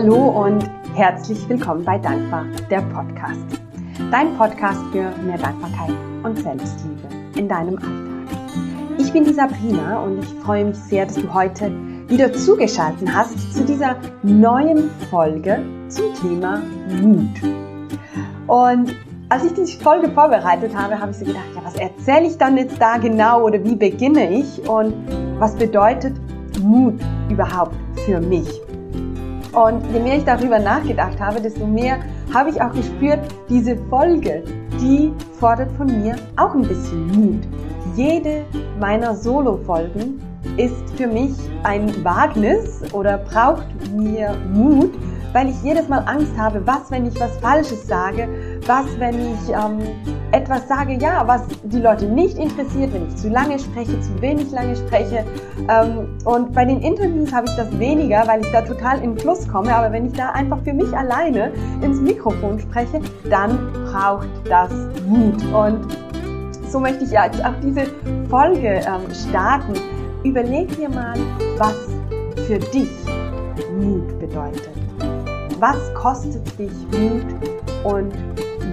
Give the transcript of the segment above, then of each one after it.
Hallo und herzlich willkommen bei Dankbar, der Podcast. Dein Podcast für mehr Dankbarkeit und Selbstliebe in deinem Alltag. Ich bin die Sabrina und ich freue mich sehr, dass du heute wieder zugeschaltet hast zu dieser neuen Folge zum Thema Mut. Und als ich die Folge vorbereitet habe, habe ich so gedacht, ja, was erzähle ich dann jetzt da genau oder wie beginne ich und was bedeutet Mut überhaupt für mich? Und je mehr ich darüber nachgedacht habe, desto mehr habe ich auch gespürt, diese Folge, die fordert von mir auch ein bisschen Mut. Jede meiner Solo-Folgen ist für mich ein Wagnis oder braucht mir Mut, weil ich jedes Mal Angst habe, was, wenn ich was Falsches sage, was, wenn ich ähm, etwas sage, ja, was die Leute nicht interessiert, wenn ich zu lange spreche, zu wenig lange spreche. Ähm, und bei den Interviews habe ich das weniger, weil ich da total in Fluss komme. Aber wenn ich da einfach für mich alleine ins Mikrofon spreche, dann braucht das Mut. Und so möchte ich jetzt auch diese Folge ähm, starten. Überleg dir mal, was für dich Mut bedeutet. Was kostet dich Mut und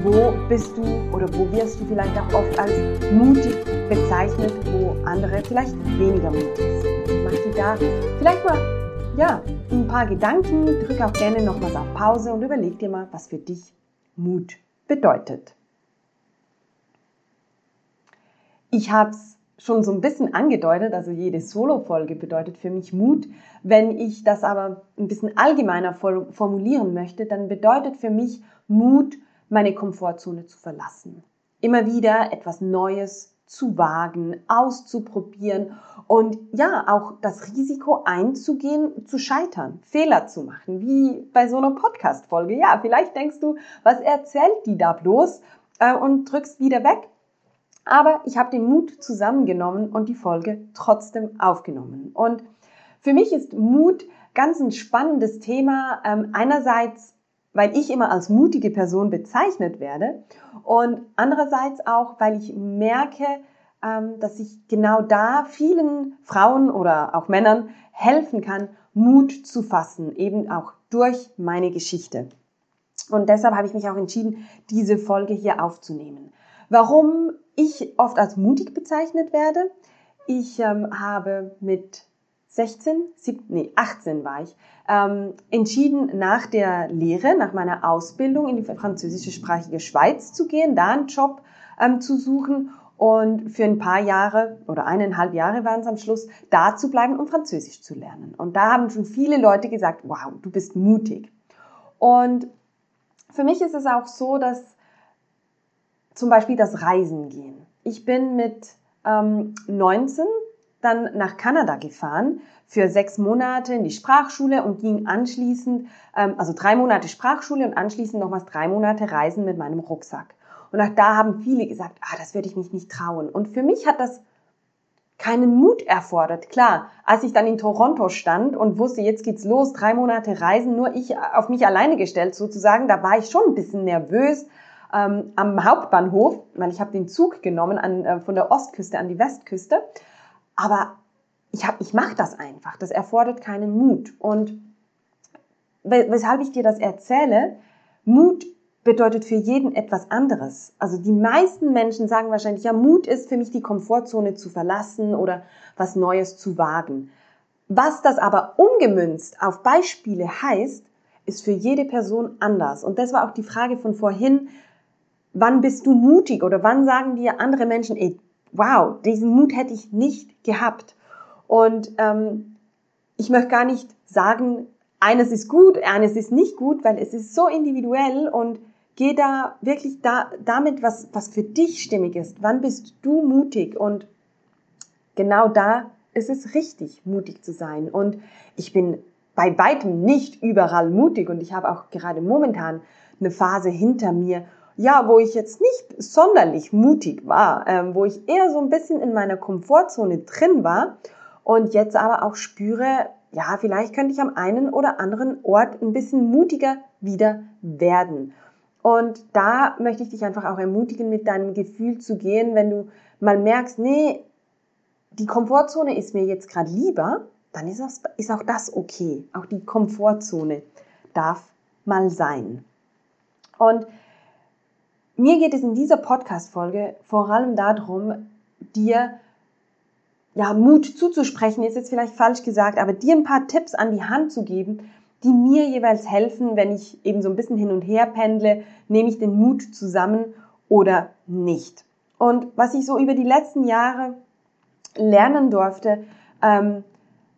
wo bist du oder wo wirst du vielleicht auch oft als mutig bezeichnet, wo andere vielleicht weniger mutig sind. Mach dir da vielleicht mal ja, ein paar Gedanken, drück auch gerne nochmals auf Pause und überleg dir mal, was für dich Mut bedeutet. Ich habe es schon so ein bisschen angedeutet, also jede Solo-Folge bedeutet für mich Mut. Wenn ich das aber ein bisschen allgemeiner formulieren möchte, dann bedeutet für mich Mut, meine Komfortzone zu verlassen. Immer wieder etwas Neues zu wagen, auszuprobieren und ja, auch das Risiko einzugehen, zu scheitern, Fehler zu machen, wie bei so einer Podcast-Folge. Ja, vielleicht denkst du, was erzählt die da bloß äh, und drückst wieder weg. Aber ich habe den Mut zusammengenommen und die Folge trotzdem aufgenommen. Und für mich ist Mut ganz ein spannendes Thema. Ähm, einerseits, weil ich immer als mutige Person bezeichnet werde und andererseits auch, weil ich merke, ähm, dass ich genau da vielen Frauen oder auch Männern helfen kann, Mut zu fassen, eben auch durch meine Geschichte. Und deshalb habe ich mich auch entschieden, diese Folge hier aufzunehmen. Warum ich oft als mutig bezeichnet werde. Ich ähm, habe mit 16, 17, nee, 18 war ich, ähm, entschieden, nach der Lehre, nach meiner Ausbildung in die französischsprachige Schweiz zu gehen, da einen Job ähm, zu suchen und für ein paar Jahre oder eineinhalb Jahre waren es am Schluss, da zu bleiben, um Französisch zu lernen. Und da haben schon viele Leute gesagt, wow, du bist mutig. Und für mich ist es auch so, dass zum Beispiel das Reisen gehen. Ich bin mit ähm, 19 dann nach Kanada gefahren für sechs Monate in die Sprachschule und ging anschließend, ähm, also drei Monate Sprachschule und anschließend nochmals drei Monate Reisen mit meinem Rucksack. Und auch da haben viele gesagt, ah, das würde ich mich nicht trauen. Und für mich hat das keinen Mut erfordert. Klar, als ich dann in Toronto stand und wusste, jetzt geht's los, drei Monate Reisen, nur ich auf mich alleine gestellt sozusagen, da war ich schon ein bisschen nervös, ähm, am Hauptbahnhof, weil ich habe den Zug genommen an, äh, von der Ostküste an die Westküste. Aber ich, hab, ich mache das einfach. Das erfordert keinen Mut. Und weshalb ich dir das erzähle, Mut bedeutet für jeden etwas anderes. Also die meisten Menschen sagen wahrscheinlich, ja, Mut ist für mich die Komfortzone zu verlassen oder was Neues zu wagen. Was das aber umgemünzt auf Beispiele heißt, ist für jede Person anders. Und das war auch die Frage von vorhin, wann bist du mutig oder wann sagen dir andere Menschen, ey, wow, diesen Mut hätte ich nicht gehabt. Und ähm, ich möchte gar nicht sagen, eines ist gut, eines ist nicht gut, weil es ist so individuell und geh da wirklich da, damit, was, was für dich stimmig ist. Wann bist du mutig? Und genau da ist es richtig, mutig zu sein. Und ich bin bei weitem nicht überall mutig und ich habe auch gerade momentan eine Phase hinter mir, ja, wo ich jetzt nicht sonderlich mutig war, ähm, wo ich eher so ein bisschen in meiner Komfortzone drin war und jetzt aber auch spüre, ja, vielleicht könnte ich am einen oder anderen Ort ein bisschen mutiger wieder werden. Und da möchte ich dich einfach auch ermutigen, mit deinem Gefühl zu gehen, wenn du mal merkst, nee, die Komfortzone ist mir jetzt gerade lieber, dann ist, das, ist auch das okay, auch die Komfortzone darf mal sein. Und mir geht es in dieser Podcast-Folge vor allem darum, dir ja, Mut zuzusprechen, ist jetzt vielleicht falsch gesagt, aber dir ein paar Tipps an die Hand zu geben, die mir jeweils helfen, wenn ich eben so ein bisschen hin und her pendle, nehme ich den Mut zusammen oder nicht. Und was ich so über die letzten Jahre lernen durfte, ähm,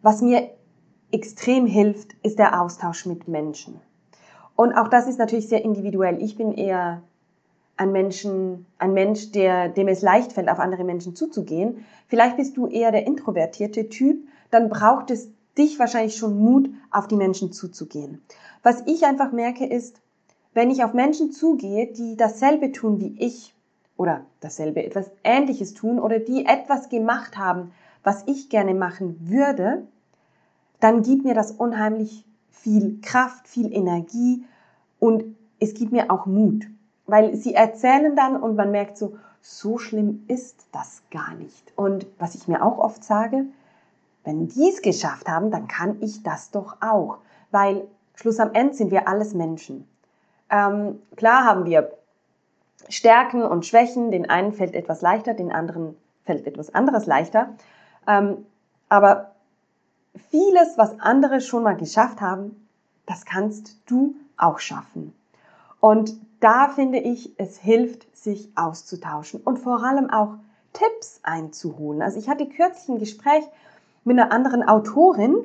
was mir extrem hilft, ist der Austausch mit Menschen. Und auch das ist natürlich sehr individuell. Ich bin eher ein, Menschen, ein Mensch, der, dem es leicht fällt, auf andere Menschen zuzugehen. Vielleicht bist du eher der introvertierte Typ, dann braucht es dich wahrscheinlich schon Mut, auf die Menschen zuzugehen. Was ich einfach merke ist, wenn ich auf Menschen zugehe, die dasselbe tun wie ich oder dasselbe etwas Ähnliches tun oder die etwas gemacht haben, was ich gerne machen würde, dann gibt mir das unheimlich viel Kraft, viel Energie und es gibt mir auch Mut weil sie erzählen dann und man merkt so, so schlimm ist das gar nicht. Und was ich mir auch oft sage, wenn die es geschafft haben, dann kann ich das doch auch. Weil Schluss am Ende sind wir alles Menschen. Ähm, klar haben wir Stärken und Schwächen. Den einen fällt etwas leichter, den anderen fällt etwas anderes leichter. Ähm, aber vieles, was andere schon mal geschafft haben, das kannst du auch schaffen. Und da finde ich, es hilft, sich auszutauschen und vor allem auch Tipps einzuholen. Also ich hatte kürzlich ein Gespräch mit einer anderen Autorin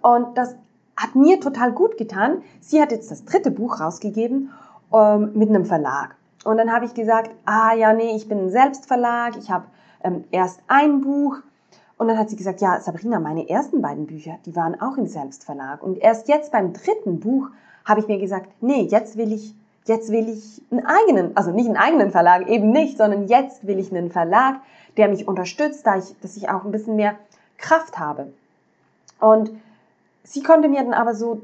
und das hat mir total gut getan. Sie hat jetzt das dritte Buch rausgegeben ähm, mit einem Verlag. Und dann habe ich gesagt, ah ja, nee, ich bin ein Selbstverlag, ich habe ähm, erst ein Buch. Und dann hat sie gesagt, ja, Sabrina, meine ersten beiden Bücher, die waren auch im Selbstverlag. Und erst jetzt beim dritten Buch habe ich mir gesagt, nee, jetzt will ich jetzt will ich einen eigenen, also nicht einen eigenen Verlag, eben nicht, sondern jetzt will ich einen Verlag, der mich unterstützt, da ich, dass ich auch ein bisschen mehr Kraft habe. Und sie konnte mir dann aber so,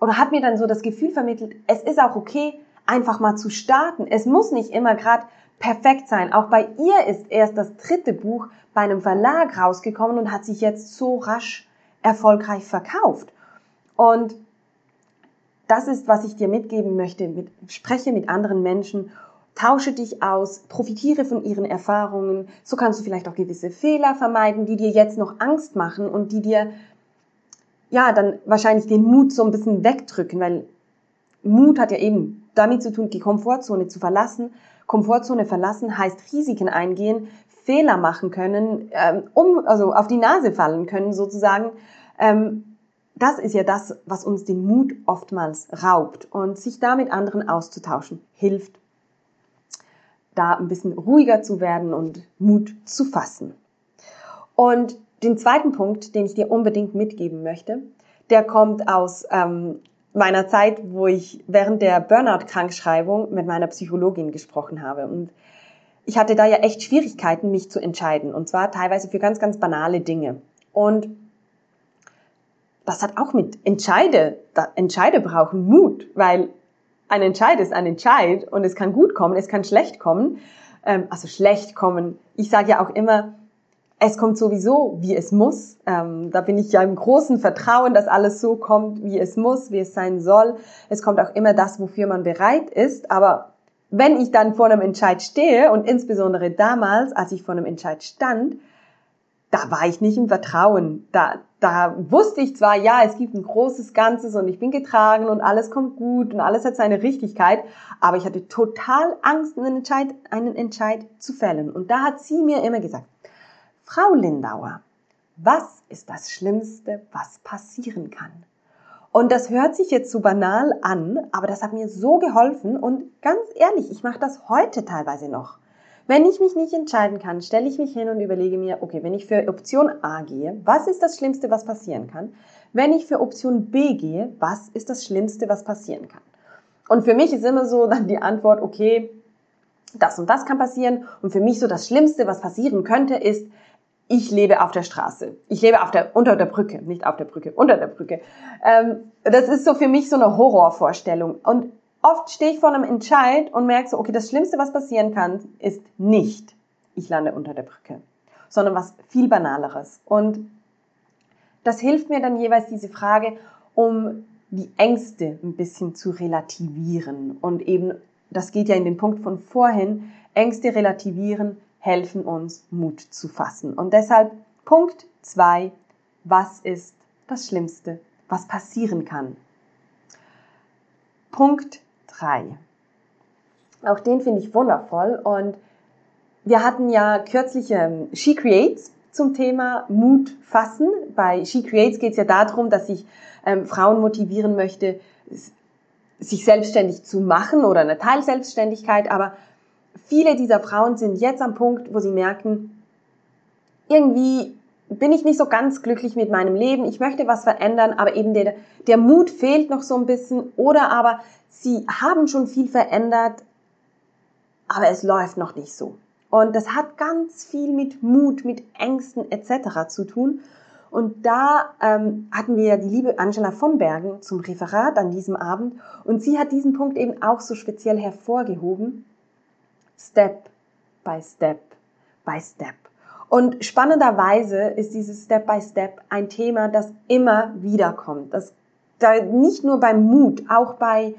oder hat mir dann so das Gefühl vermittelt, es ist auch okay, einfach mal zu starten. Es muss nicht immer gerade perfekt sein. Auch bei ihr ist erst das dritte Buch bei einem Verlag rausgekommen und hat sich jetzt so rasch erfolgreich verkauft. Und das ist, was ich dir mitgeben möchte. Mit, spreche mit anderen Menschen, tausche dich aus, profitiere von ihren Erfahrungen. So kannst du vielleicht auch gewisse Fehler vermeiden, die dir jetzt noch Angst machen und die dir ja dann wahrscheinlich den Mut so ein bisschen wegdrücken, weil Mut hat ja eben damit zu tun, die Komfortzone zu verlassen. Komfortzone verlassen heißt Risiken eingehen, Fehler machen können, ähm, um also auf die Nase fallen können sozusagen. Ähm, das ist ja das, was uns den Mut oftmals raubt. Und sich da mit anderen auszutauschen, hilft, da ein bisschen ruhiger zu werden und Mut zu fassen. Und den zweiten Punkt, den ich dir unbedingt mitgeben möchte, der kommt aus ähm, meiner Zeit, wo ich während der Burnout-Krankschreibung mit meiner Psychologin gesprochen habe. Und ich hatte da ja echt Schwierigkeiten, mich zu entscheiden. Und zwar teilweise für ganz, ganz banale Dinge. Und das hat auch mit Entscheide, Entscheide brauchen Mut, weil ein Entscheid ist ein Entscheid und es kann gut kommen, es kann schlecht kommen, ähm, also schlecht kommen. Ich sage ja auch immer, es kommt sowieso, wie es muss. Ähm, da bin ich ja im großen Vertrauen, dass alles so kommt, wie es muss, wie es sein soll. Es kommt auch immer das, wofür man bereit ist. Aber wenn ich dann vor einem Entscheid stehe und insbesondere damals, als ich vor einem Entscheid stand, da war ich nicht im Vertrauen. Da, da wusste ich zwar, ja, es gibt ein großes Ganzes und ich bin getragen und alles kommt gut und alles hat seine Richtigkeit, aber ich hatte total Angst, einen Entscheid, einen Entscheid zu fällen. Und da hat sie mir immer gesagt, Frau Lindauer, was ist das Schlimmste, was passieren kann? Und das hört sich jetzt so banal an, aber das hat mir so geholfen und ganz ehrlich, ich mache das heute teilweise noch. Wenn ich mich nicht entscheiden kann, stelle ich mich hin und überlege mir, okay, wenn ich für Option A gehe, was ist das Schlimmste, was passieren kann? Wenn ich für Option B gehe, was ist das Schlimmste, was passieren kann? Und für mich ist immer so dann die Antwort, okay, das und das kann passieren. Und für mich so das Schlimmste, was passieren könnte, ist, ich lebe auf der Straße. Ich lebe auf der, unter der Brücke, nicht auf der Brücke, unter der Brücke. Ähm, das ist so für mich so eine Horrorvorstellung. Und oft stehe ich vor einem Entscheid und merke so, okay, das Schlimmste, was passieren kann, ist nicht, ich lande unter der Brücke, sondern was viel banaleres. Und das hilft mir dann jeweils diese Frage, um die Ängste ein bisschen zu relativieren. Und eben, das geht ja in den Punkt von vorhin, Ängste relativieren helfen uns, Mut zu fassen. Und deshalb Punkt zwei: was ist das Schlimmste, was passieren kann? Punkt drei: Auch den finde ich wundervoll und wir hatten ja kürzlich ähm, She Creates zum Thema Mut fassen. Bei She Creates geht es ja darum, dass ich ähm, Frauen motivieren möchte, sich selbstständig zu machen oder eine Teilselbstständigkeit. Aber viele dieser Frauen sind jetzt am Punkt, wo sie merken, irgendwie bin ich nicht so ganz glücklich mit meinem Leben. Ich möchte was verändern, aber eben der, der Mut fehlt noch so ein bisschen. Oder aber sie haben schon viel verändert, aber es läuft noch nicht so. Und das hat ganz viel mit Mut, mit Ängsten etc. zu tun. Und da ähm, hatten wir die liebe Angela von Bergen zum Referat an diesem Abend. Und sie hat diesen Punkt eben auch so speziell hervorgehoben. Step by Step by Step. Und spannenderweise ist dieses Step by Step ein Thema, das immer wieder kommt. Das da nicht nur beim Mut, auch bei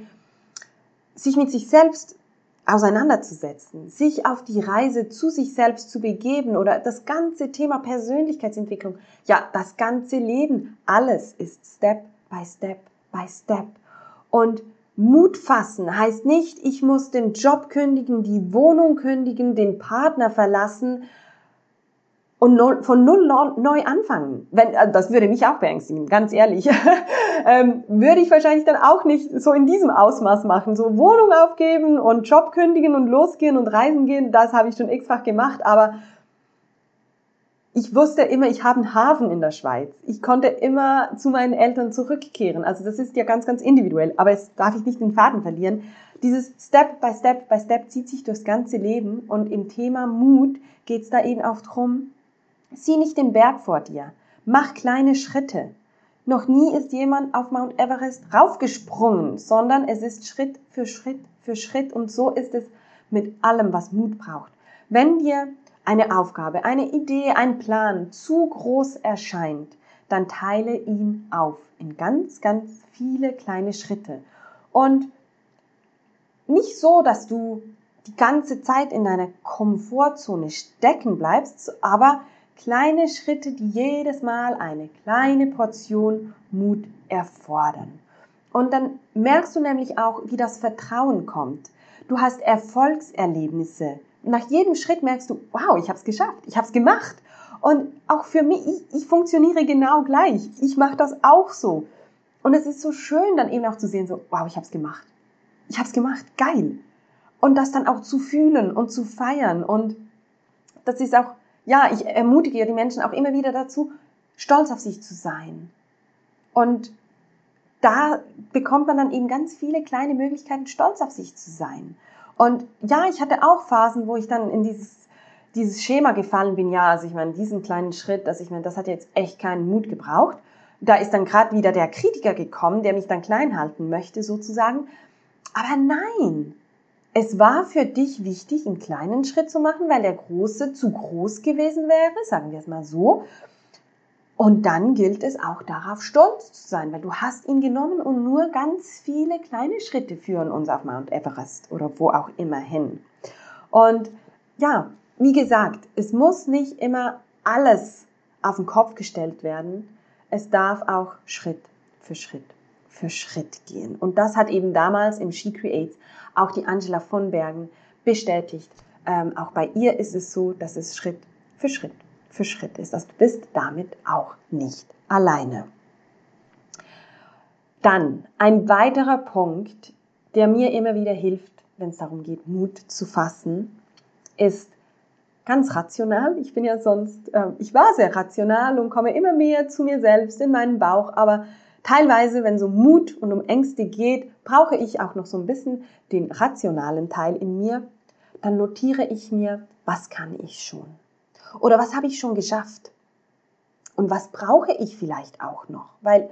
sich mit sich selbst auseinanderzusetzen, sich auf die Reise zu sich selbst zu begeben oder das ganze Thema Persönlichkeitsentwicklung, ja, das ganze Leben, alles ist Step by Step by Step. Und Mut fassen heißt nicht, ich muss den Job kündigen, die Wohnung kündigen, den Partner verlassen, und von null neu anfangen. Wenn, also das würde mich auch beängstigen, ganz ehrlich. ähm, würde ich wahrscheinlich dann auch nicht so in diesem Ausmaß machen. So Wohnung aufgeben und Job kündigen und losgehen und reisen gehen, das habe ich schon x-fach gemacht, aber ich wusste immer, ich habe einen Hafen in der Schweiz. Ich konnte immer zu meinen Eltern zurückkehren. Also das ist ja ganz, ganz individuell. Aber jetzt darf ich nicht den Faden verlieren. Dieses Step by Step by Step zieht sich durchs ganze Leben. Und im Thema Mut geht es da eben auch drum, Sieh nicht den Berg vor dir. Mach kleine Schritte. Noch nie ist jemand auf Mount Everest raufgesprungen, sondern es ist Schritt für Schritt für Schritt und so ist es mit allem, was Mut braucht. Wenn dir eine Aufgabe, eine Idee, ein Plan zu groß erscheint, dann teile ihn auf in ganz, ganz viele kleine Schritte. Und nicht so, dass du die ganze Zeit in deiner Komfortzone stecken bleibst, aber Kleine Schritte, die jedes Mal eine kleine Portion Mut erfordern. Und dann merkst du nämlich auch, wie das Vertrauen kommt. Du hast Erfolgserlebnisse. Nach jedem Schritt merkst du, wow, ich habe es geschafft, ich habe es gemacht. Und auch für mich, ich, ich funktioniere genau gleich. Ich mache das auch so. Und es ist so schön, dann eben auch zu sehen, so, wow, ich habe es gemacht. Ich habe es gemacht, geil. Und das dann auch zu fühlen und zu feiern. Und das ist auch ja, ich ermutige die Menschen auch immer wieder dazu, stolz auf sich zu sein. Und da bekommt man dann eben ganz viele kleine Möglichkeiten, stolz auf sich zu sein. Und ja, ich hatte auch Phasen, wo ich dann in dieses, dieses Schema gefallen bin. Ja, also ich meine, diesen kleinen Schritt, dass ich meine, das hat jetzt echt keinen Mut gebraucht. Da ist dann gerade wieder der Kritiker gekommen, der mich dann klein halten möchte, sozusagen. Aber nein, es war für dich wichtig, einen kleinen Schritt zu machen, weil der große zu groß gewesen wäre, sagen wir es mal so. Und dann gilt es auch darauf stolz zu sein, weil du hast ihn genommen und nur ganz viele kleine Schritte führen uns auf Mount Everest oder wo auch immer hin. Und ja, wie gesagt, es muss nicht immer alles auf den Kopf gestellt werden. Es darf auch Schritt für Schritt für Schritt gehen. Und das hat eben damals im She Creates auch die Angela von Bergen bestätigt. Ähm, auch bei ihr ist es so, dass es Schritt für Schritt für Schritt ist. Also du bist damit auch nicht alleine. Dann ein weiterer Punkt, der mir immer wieder hilft, wenn es darum geht, Mut zu fassen, ist ganz rational. Ich bin ja sonst, äh, ich war sehr rational und komme immer mehr zu mir selbst in meinen Bauch, aber Teilweise, wenn so Mut und um Ängste geht, brauche ich auch noch so ein bisschen den rationalen Teil in mir. Dann notiere ich mir, was kann ich schon? Oder was habe ich schon geschafft? Und was brauche ich vielleicht auch noch? Weil,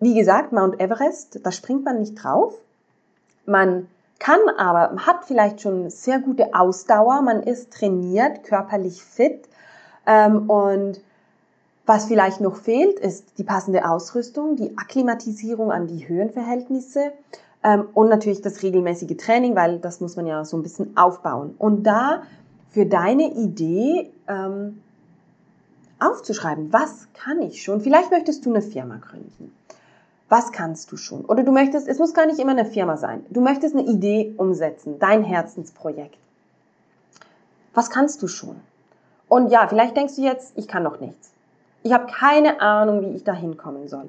wie gesagt, Mount Everest, da springt man nicht drauf. Man kann aber, hat vielleicht schon sehr gute Ausdauer, man ist trainiert, körperlich fit ähm, und Was vielleicht noch fehlt, ist die passende Ausrüstung, die Akklimatisierung an die Höhenverhältnisse ähm, und natürlich das regelmäßige Training, weil das muss man ja so ein bisschen aufbauen. Und da für deine Idee ähm, aufzuschreiben, was kann ich schon? Vielleicht möchtest du eine Firma gründen. Was kannst du schon? Oder du möchtest, es muss gar nicht immer eine Firma sein. Du möchtest eine Idee umsetzen, dein Herzensprojekt. Was kannst du schon? Und ja, vielleicht denkst du jetzt, ich kann noch nichts. Ich habe keine Ahnung, wie ich da hinkommen soll.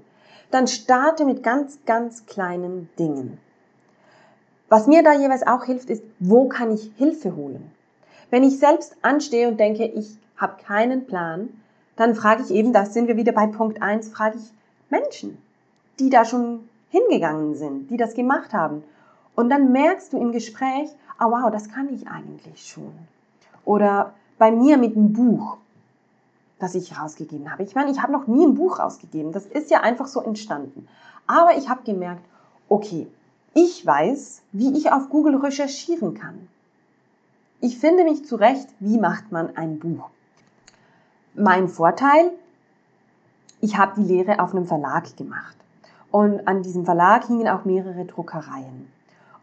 Dann starte mit ganz, ganz kleinen Dingen. Was mir da jeweils auch hilft, ist, wo kann ich Hilfe holen? Wenn ich selbst anstehe und denke, ich habe keinen Plan, dann frage ich eben, da sind wir wieder bei Punkt 1, frage ich Menschen, die da schon hingegangen sind, die das gemacht haben. Und dann merkst du im Gespräch, oh wow, das kann ich eigentlich schon. Oder bei mir mit einem Buch, das ich rausgegeben habe. Ich meine, ich habe noch nie ein Buch rausgegeben. Das ist ja einfach so entstanden. Aber ich habe gemerkt, okay, ich weiß, wie ich auf Google recherchieren kann. Ich finde mich zurecht, wie macht man ein Buch. Mein Vorteil, ich habe die Lehre auf einem Verlag gemacht. Und an diesem Verlag hingen auch mehrere Druckereien.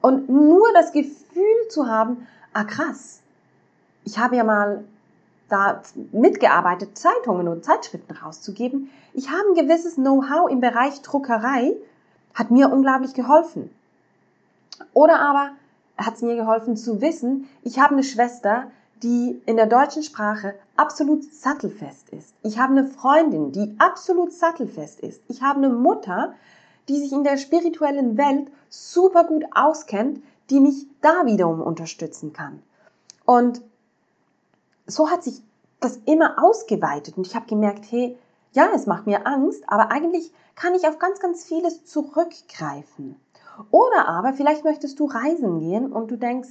Und nur das Gefühl zu haben, ah krass, ich habe ja mal da mitgearbeitet, Zeitungen und Zeitschriften rauszugeben. Ich habe ein gewisses Know-how im Bereich Druckerei, hat mir unglaublich geholfen. Oder aber hat es mir geholfen zu wissen, ich habe eine Schwester, die in der deutschen Sprache absolut sattelfest ist. Ich habe eine Freundin, die absolut sattelfest ist. Ich habe eine Mutter, die sich in der spirituellen Welt super gut auskennt, die mich da wiederum unterstützen kann. Und so hat sich das immer ausgeweitet und ich habe gemerkt, hey, ja, es macht mir Angst, aber eigentlich kann ich auf ganz, ganz vieles zurückgreifen. Oder aber vielleicht möchtest du reisen gehen und du denkst,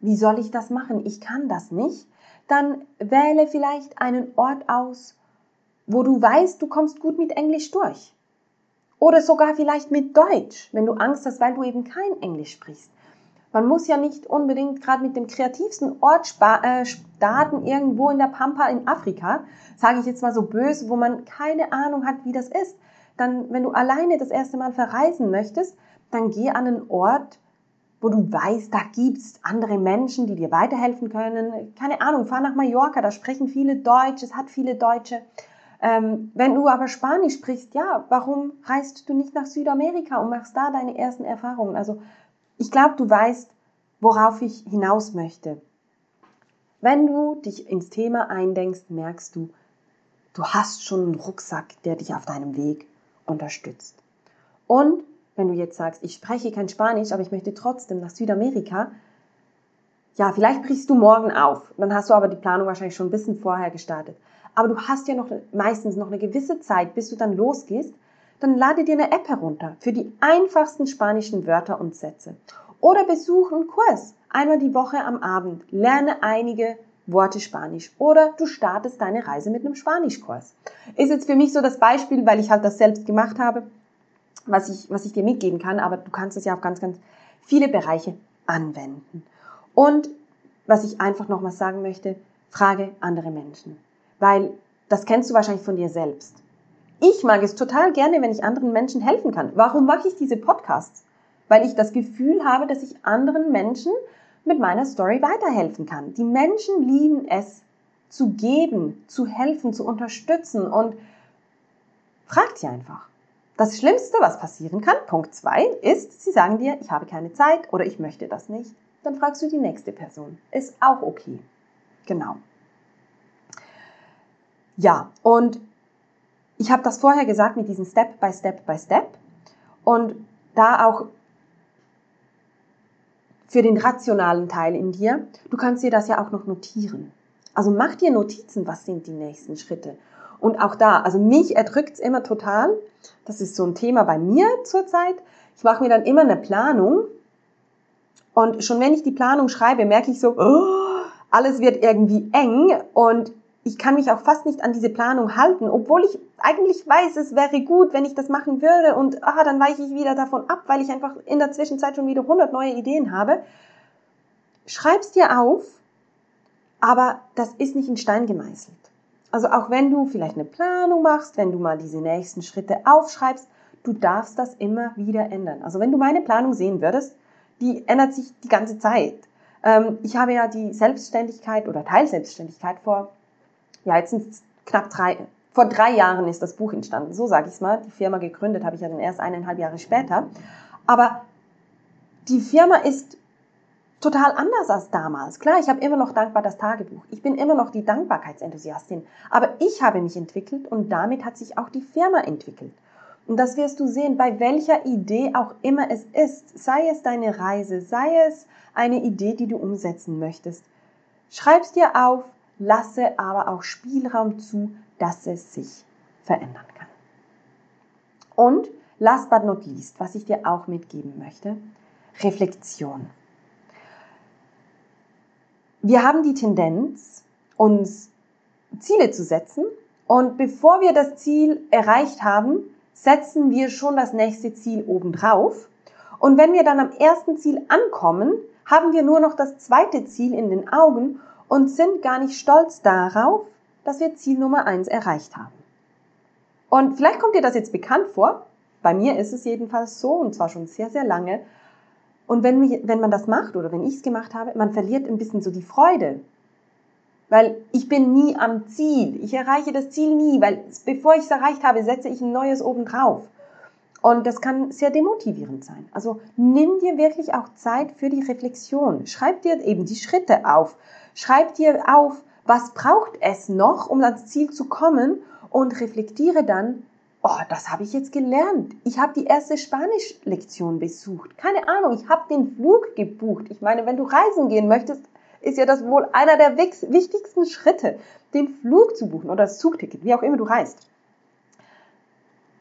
wie soll ich das machen? Ich kann das nicht. Dann wähle vielleicht einen Ort aus, wo du weißt, du kommst gut mit Englisch durch. Oder sogar vielleicht mit Deutsch, wenn du Angst hast, weil du eben kein Englisch sprichst. Man muss ja nicht unbedingt gerade mit dem kreativsten Ort äh, starten, irgendwo in der Pampa in Afrika, sage ich jetzt mal so böse, wo man keine Ahnung hat, wie das ist. Dann, wenn du alleine das erste Mal verreisen möchtest, dann geh an einen Ort, wo du weißt, da gibt's andere Menschen, die dir weiterhelfen können. Keine Ahnung, fahr nach Mallorca, da sprechen viele Deutsch, es hat viele Deutsche. Ähm, wenn du aber Spanisch sprichst, ja, warum reist du nicht nach Südamerika und machst da deine ersten Erfahrungen? Also ich glaube, du weißt, worauf ich hinaus möchte. Wenn du dich ins Thema eindenkst, merkst du, du hast schon einen Rucksack, der dich auf deinem Weg unterstützt. Und wenn du jetzt sagst, ich spreche kein Spanisch, aber ich möchte trotzdem nach Südamerika, ja, vielleicht brichst du morgen auf. Dann hast du aber die Planung wahrscheinlich schon ein bisschen vorher gestartet. Aber du hast ja noch meistens noch eine gewisse Zeit, bis du dann losgehst dann lade dir eine App herunter für die einfachsten spanischen Wörter und Sätze. Oder besuche einen Kurs einmal die Woche am Abend. Lerne einige Worte Spanisch. Oder du startest deine Reise mit einem Spanischkurs. Ist jetzt für mich so das Beispiel, weil ich halt das selbst gemacht habe, was ich, was ich dir mitgeben kann. Aber du kannst es ja auf ganz, ganz viele Bereiche anwenden. Und was ich einfach nochmal sagen möchte, frage andere Menschen. Weil das kennst du wahrscheinlich von dir selbst. Ich mag es total gerne, wenn ich anderen Menschen helfen kann. Warum mache ich diese Podcasts? Weil ich das Gefühl habe, dass ich anderen Menschen mit meiner Story weiterhelfen kann. Die Menschen lieben es, zu geben, zu helfen, zu unterstützen und fragt sie einfach. Das Schlimmste, was passieren kann, Punkt zwei, ist, sie sagen dir, ich habe keine Zeit oder ich möchte das nicht. Dann fragst du die nächste Person. Ist auch okay. Genau. Ja, und ich habe das vorher gesagt mit diesem Step by Step by Step und da auch für den rationalen Teil in dir, du kannst dir das ja auch noch notieren. Also mach dir Notizen, was sind die nächsten Schritte. Und auch da, also mich erdrückt es immer total. Das ist so ein Thema bei mir zurzeit. Ich mache mir dann immer eine Planung. Und schon wenn ich die Planung schreibe, merke ich so, oh, alles wird irgendwie eng. Und ich kann mich auch fast nicht an diese Planung halten, obwohl ich eigentlich weiß, es wäre gut, wenn ich das machen würde und aha, dann weiche ich wieder davon ab, weil ich einfach in der Zwischenzeit schon wieder 100 neue Ideen habe. Schreib's dir auf, aber das ist nicht in Stein gemeißelt. Also auch wenn du vielleicht eine Planung machst, wenn du mal diese nächsten Schritte aufschreibst, du darfst das immer wieder ändern. Also wenn du meine Planung sehen würdest, die ändert sich die ganze Zeit. Ähm, ich habe ja die Selbstständigkeit oder Teilselbstständigkeit vor, ja jetzt sind es knapp drei, vor drei Jahren ist das Buch entstanden, so sage ich es mal. Die Firma gegründet habe ich ja dann erst eineinhalb Jahre später. Aber die Firma ist total anders als damals. Klar, ich habe immer noch dankbar das Tagebuch. Ich bin immer noch die Dankbarkeitsenthusiastin. Aber ich habe mich entwickelt und damit hat sich auch die Firma entwickelt. Und das wirst du sehen, bei welcher Idee auch immer es ist, sei es deine Reise, sei es eine Idee, die du umsetzen möchtest. Schreib's dir auf, lasse aber auch Spielraum zu, dass es sich verändern kann. Und last but not least, was ich dir auch mitgeben möchte, Reflexion. Wir haben die Tendenz, uns Ziele zu setzen und bevor wir das Ziel erreicht haben, setzen wir schon das nächste Ziel obendrauf. Und wenn wir dann am ersten Ziel ankommen, haben wir nur noch das zweite Ziel in den Augen und sind gar nicht stolz darauf, dass wir Ziel Nummer eins erreicht haben. Und vielleicht kommt dir das jetzt bekannt vor. Bei mir ist es jedenfalls so und zwar schon sehr, sehr lange. Und wenn, wenn man das macht oder wenn ich es gemacht habe, man verliert ein bisschen so die Freude. Weil ich bin nie am Ziel. Ich erreiche das Ziel nie, weil bevor ich es erreicht habe, setze ich ein neues obendrauf. Und das kann sehr demotivierend sein. Also nimm dir wirklich auch Zeit für die Reflexion. Schreib dir eben die Schritte auf. Schreib dir auf, was braucht es noch, um ans Ziel zu kommen und reflektiere dann, oh, das habe ich jetzt gelernt. Ich habe die erste Spanisch-Lektion besucht. Keine Ahnung, ich habe den Flug gebucht. Ich meine, wenn du reisen gehen möchtest, ist ja das wohl einer der wichtigsten Schritte, den Flug zu buchen oder das Zugticket, wie auch immer du reist.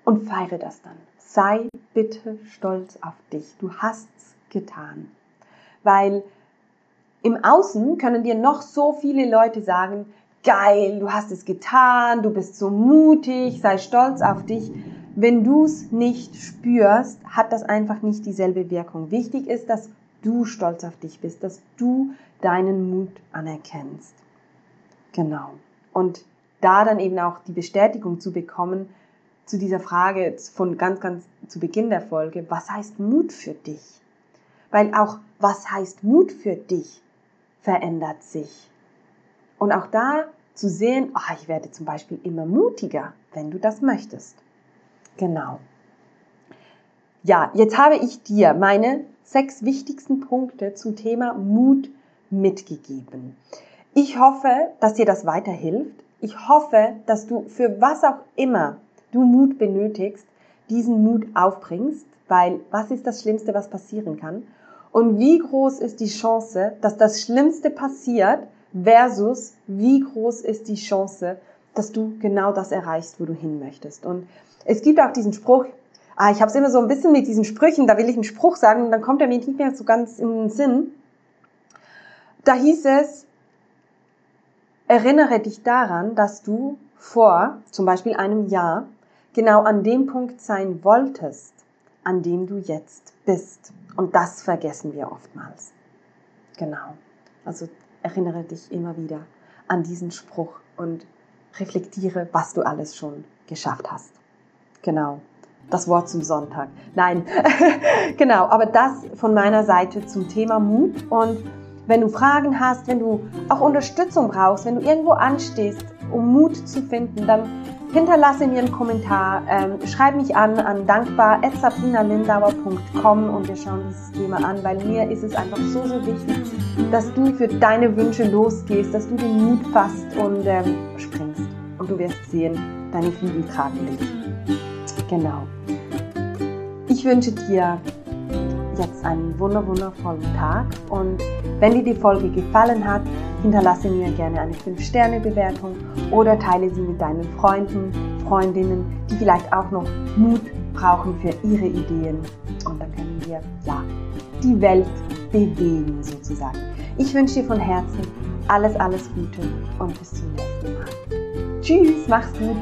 Und feiere das dann. Sei bitte stolz auf dich. Du hast's getan. Weil im Außen können dir noch so viele Leute sagen, geil, du hast es getan, du bist so mutig, sei stolz auf dich. Wenn du es nicht spürst, hat das einfach nicht dieselbe Wirkung. Wichtig ist, dass du stolz auf dich bist, dass du deinen Mut anerkennst. Genau. Und da dann eben auch die Bestätigung zu bekommen zu dieser Frage von ganz, ganz zu Beginn der Folge, was heißt Mut für dich? Weil auch was heißt Mut für dich verändert sich. Und auch da zu sehen, oh, ich werde zum Beispiel immer mutiger, wenn du das möchtest. Genau. Ja, jetzt habe ich dir meine sechs wichtigsten Punkte zum Thema Mut mitgegeben. Ich hoffe, dass dir das weiterhilft. Ich hoffe, dass du für was auch immer du Mut benötigst, diesen Mut aufbringst, weil was ist das Schlimmste, was passieren kann? Und wie groß ist die Chance, dass das Schlimmste passiert versus wie groß ist die Chance, dass du genau das erreichst, wo du hin möchtest. Und es gibt auch diesen Spruch, ah, ich habe es immer so ein bisschen mit diesen Sprüchen, da will ich einen Spruch sagen und dann kommt er mir nicht mehr so ganz in den Sinn. Da hieß es, erinnere dich daran, dass du vor zum Beispiel einem Jahr genau an dem Punkt sein wolltest, an dem du jetzt bist. Und das vergessen wir oftmals. Genau. Also erinnere dich immer wieder an diesen Spruch und reflektiere, was du alles schon geschafft hast. Genau. Das Wort zum Sonntag. Nein, genau. Aber das von meiner Seite zum Thema Mut. Und wenn du Fragen hast, wenn du auch Unterstützung brauchst, wenn du irgendwo anstehst, um Mut zu finden, dann Hinterlasse mir einen Kommentar, ähm, schreib mich an an dankbar.sabrinalindauer.com und wir schauen dieses Thema an, weil mir ist es einfach so, so wichtig, dass du für deine Wünsche losgehst, dass du den Mut fasst und ähm, springst. Und du wirst sehen, deine Flügel tragen dich. Genau. Ich wünsche dir jetzt einen wundervollen Tag und wenn dir die Folge gefallen hat, hinterlasse mir gerne eine 5-Sterne-Bewertung oder teile sie mit deinen Freunden, Freundinnen, die vielleicht auch noch Mut brauchen für ihre Ideen. Und dann können wir ja die Welt bewegen sozusagen. Ich wünsche dir von Herzen alles, alles Gute und bis zum nächsten Mal. Tschüss, mach's gut.